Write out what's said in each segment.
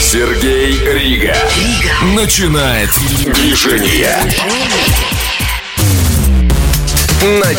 Сергей Рига. Начинает движение. На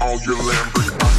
All your Lamborghini,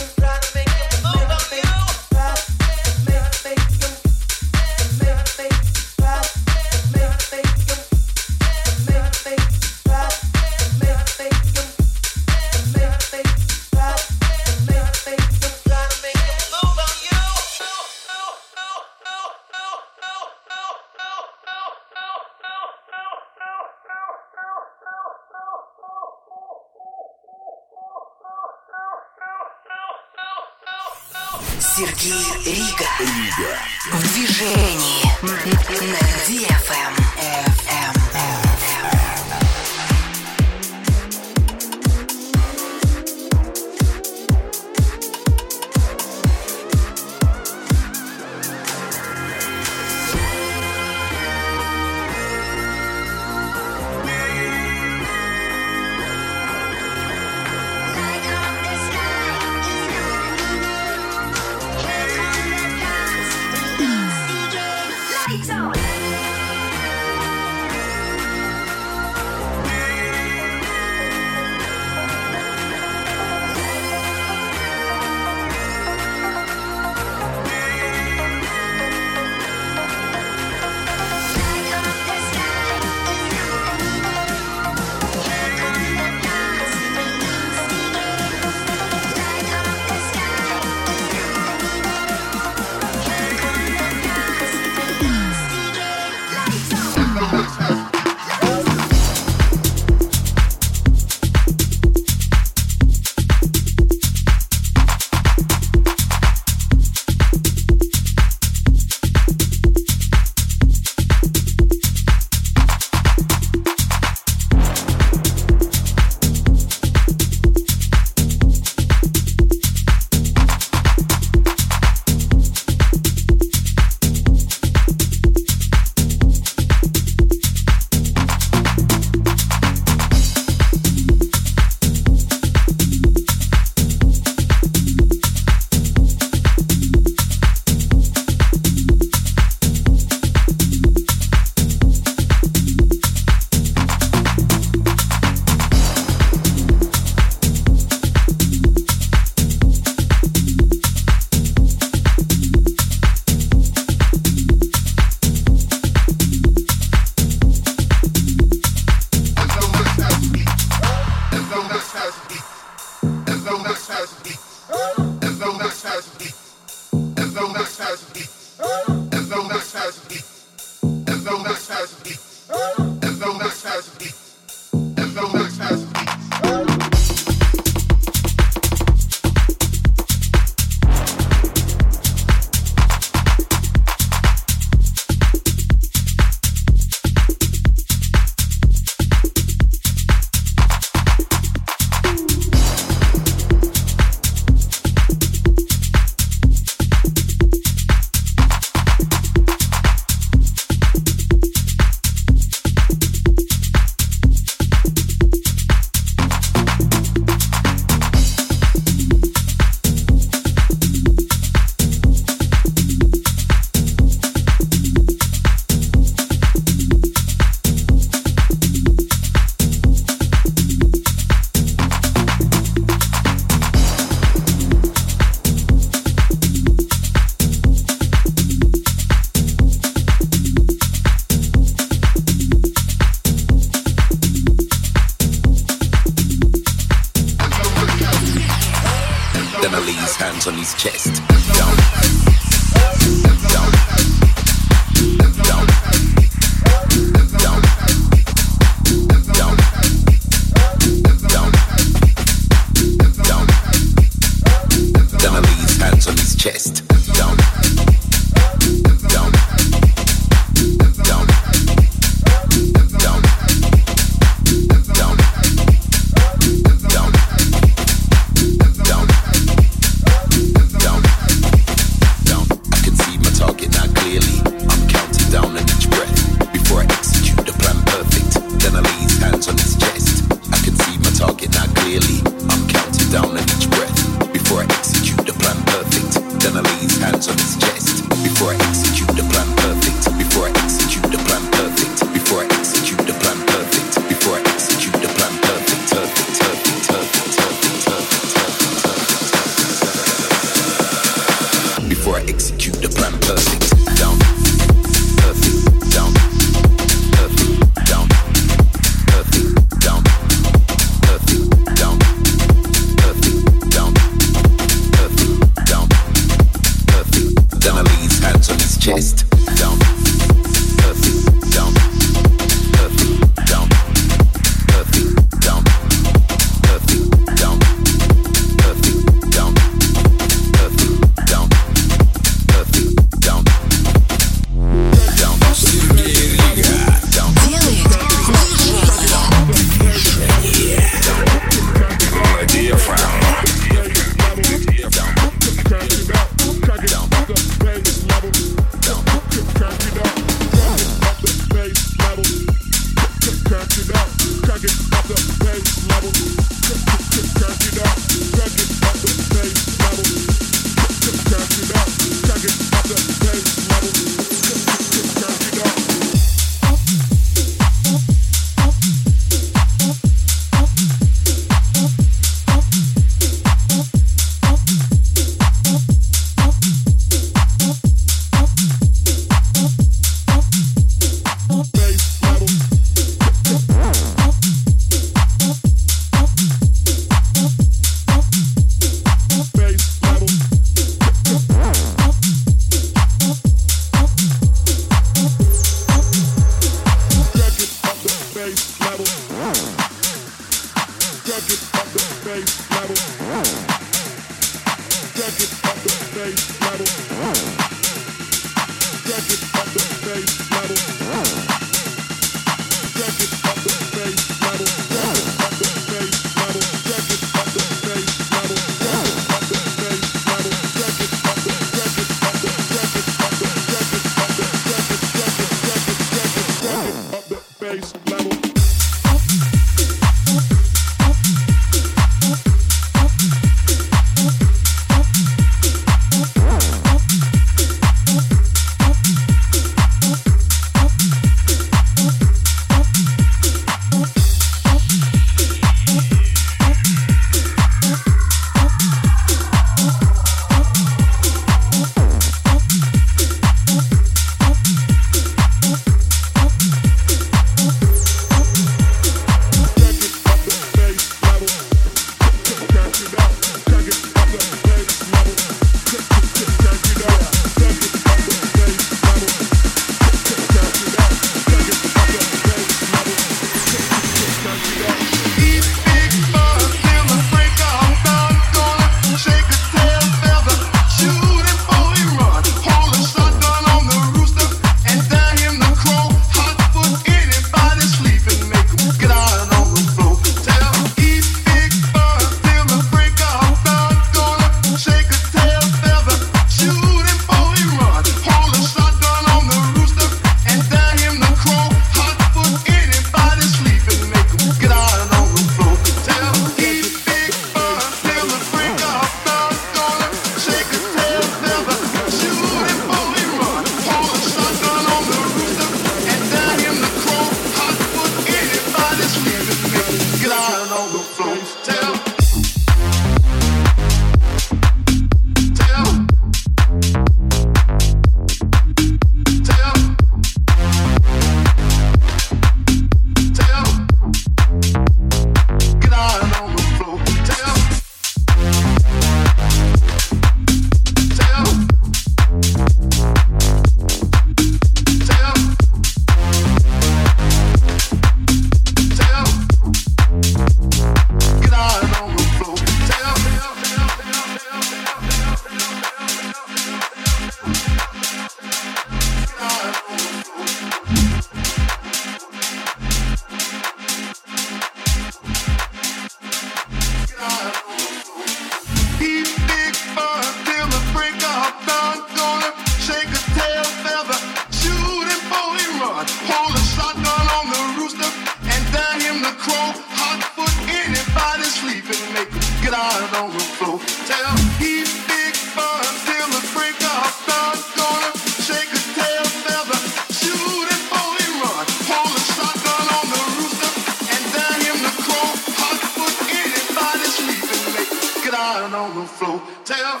tell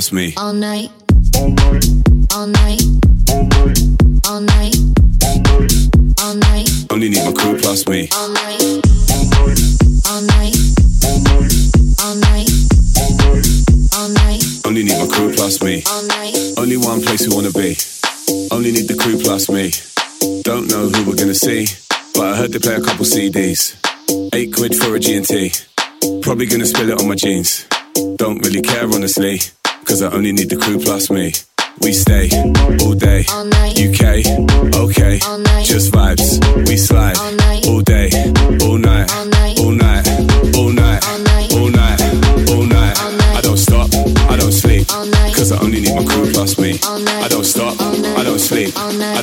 my me. all night,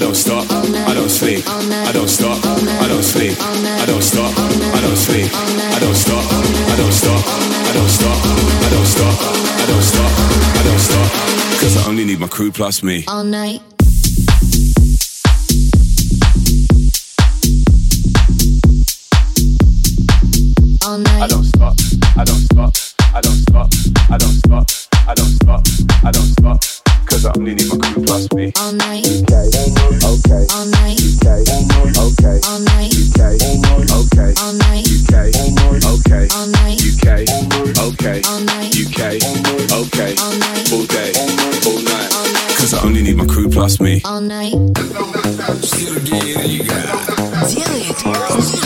don't stop, I don't sleep, I don't stop, I don't sleep, I don't stop, I don't sleep, I don't stop, I don't stop, I don't stop, I don't stop, I don't stop, I don't stop, cause I only need my crew plus me. all night. All night, I don't stop, I don't stop, I don't stop, I don't stop, I don't stop, I don't stop, cause I only need my crew plus me. all night, Okay, okay, all night, okay, okay, all night, UK, okay, all night, UK, okay, all night, UK, okay, all night, UK, okay, all night, all day, all night, all night, cause I only need my crew plus me. all night. Сергей Рига. Делает движение.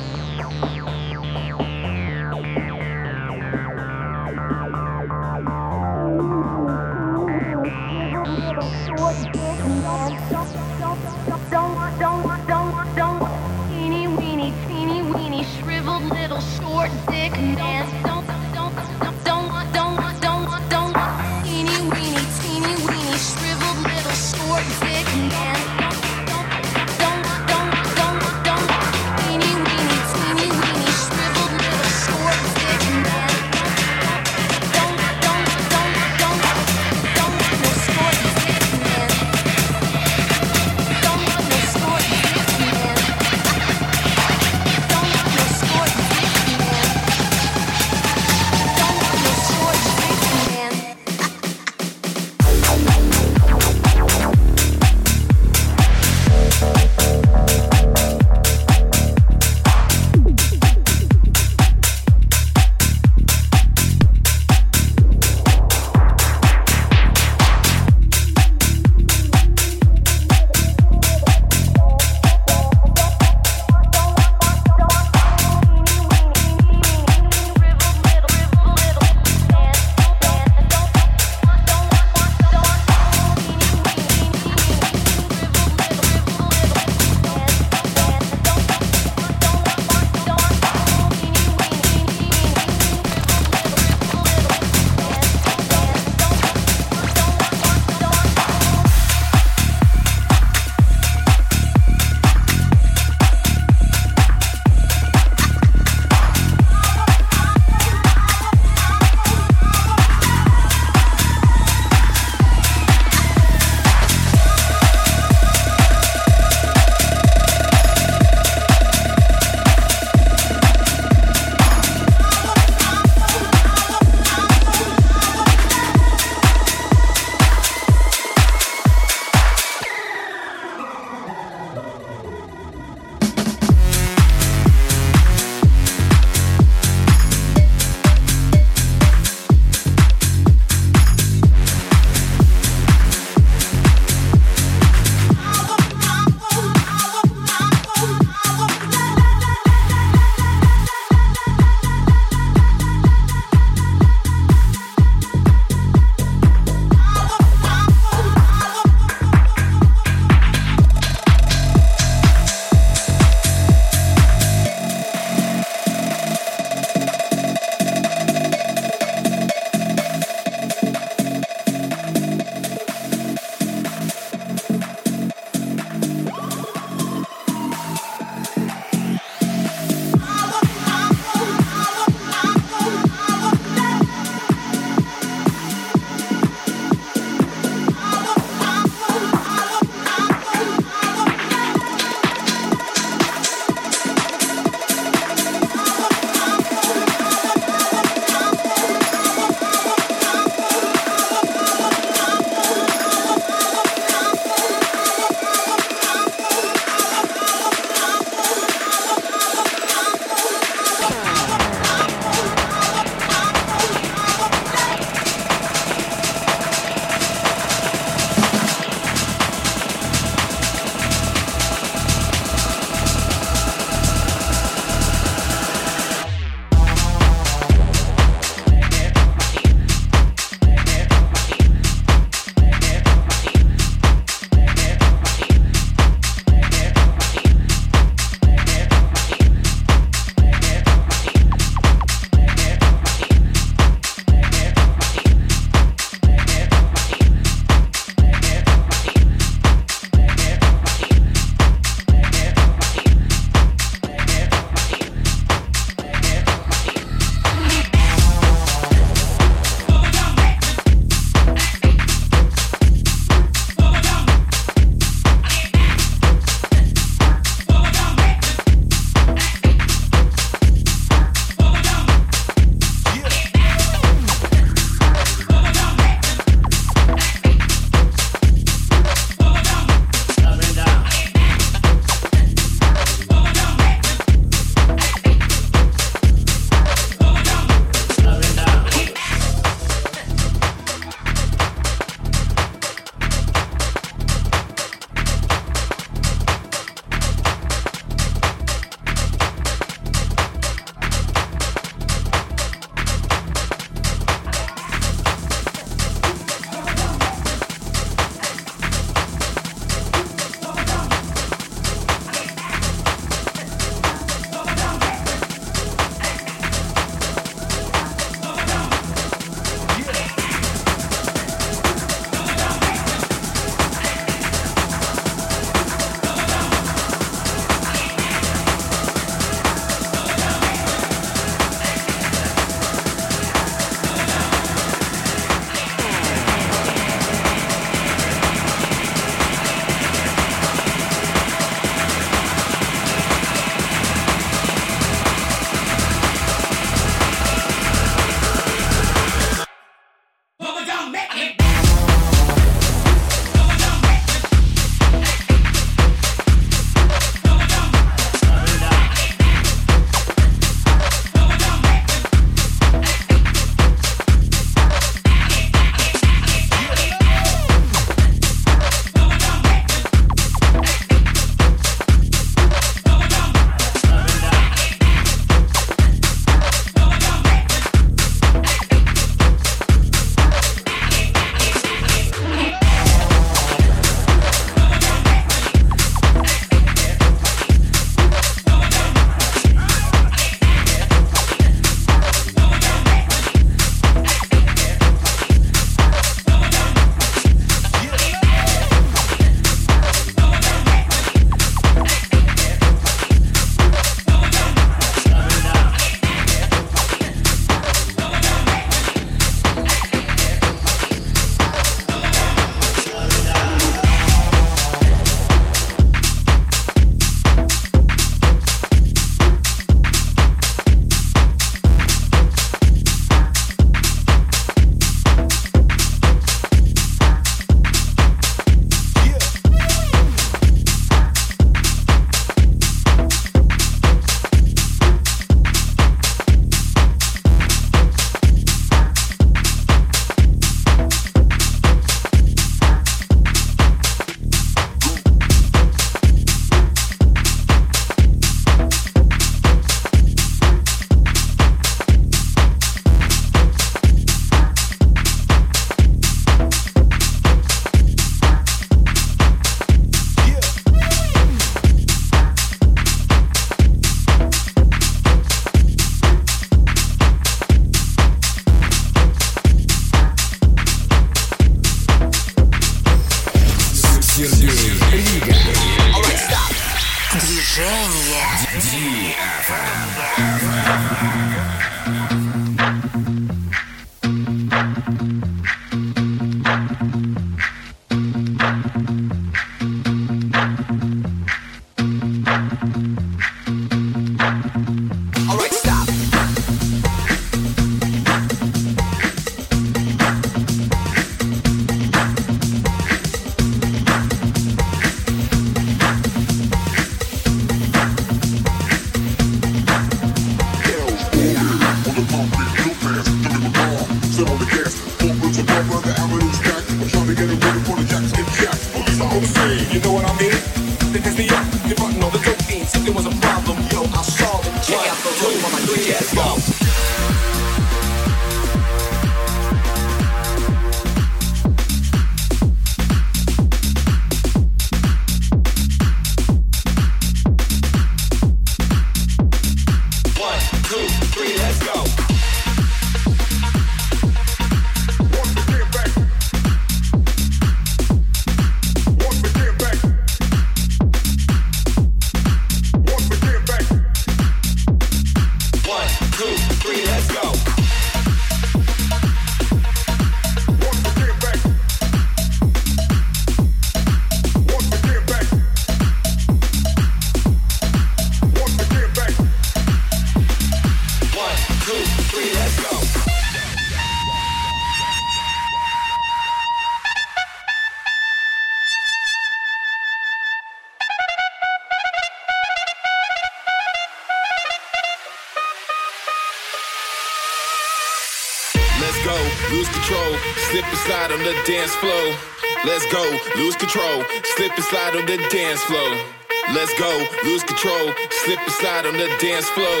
Dance floor.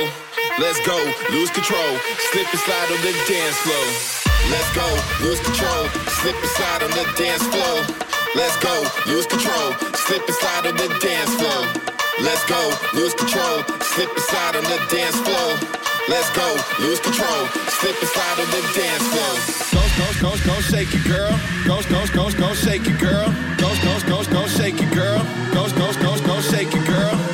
Let's go, lose control, slip and slide on the dance floor. Let's go, lose control, slip and slide on the dance floor. Let's go, lose control, slip and slide on the dance floor. Let's go, lose control, slip and slide on the dance floor. Let's go, lose control, slip and slide on the dance floor. Go, go, go, go, shake it, girl. Go, go, go, go, shake it, girl. Go, go, go, go, shake it, girl. Go, go, go, go, shake it, girl.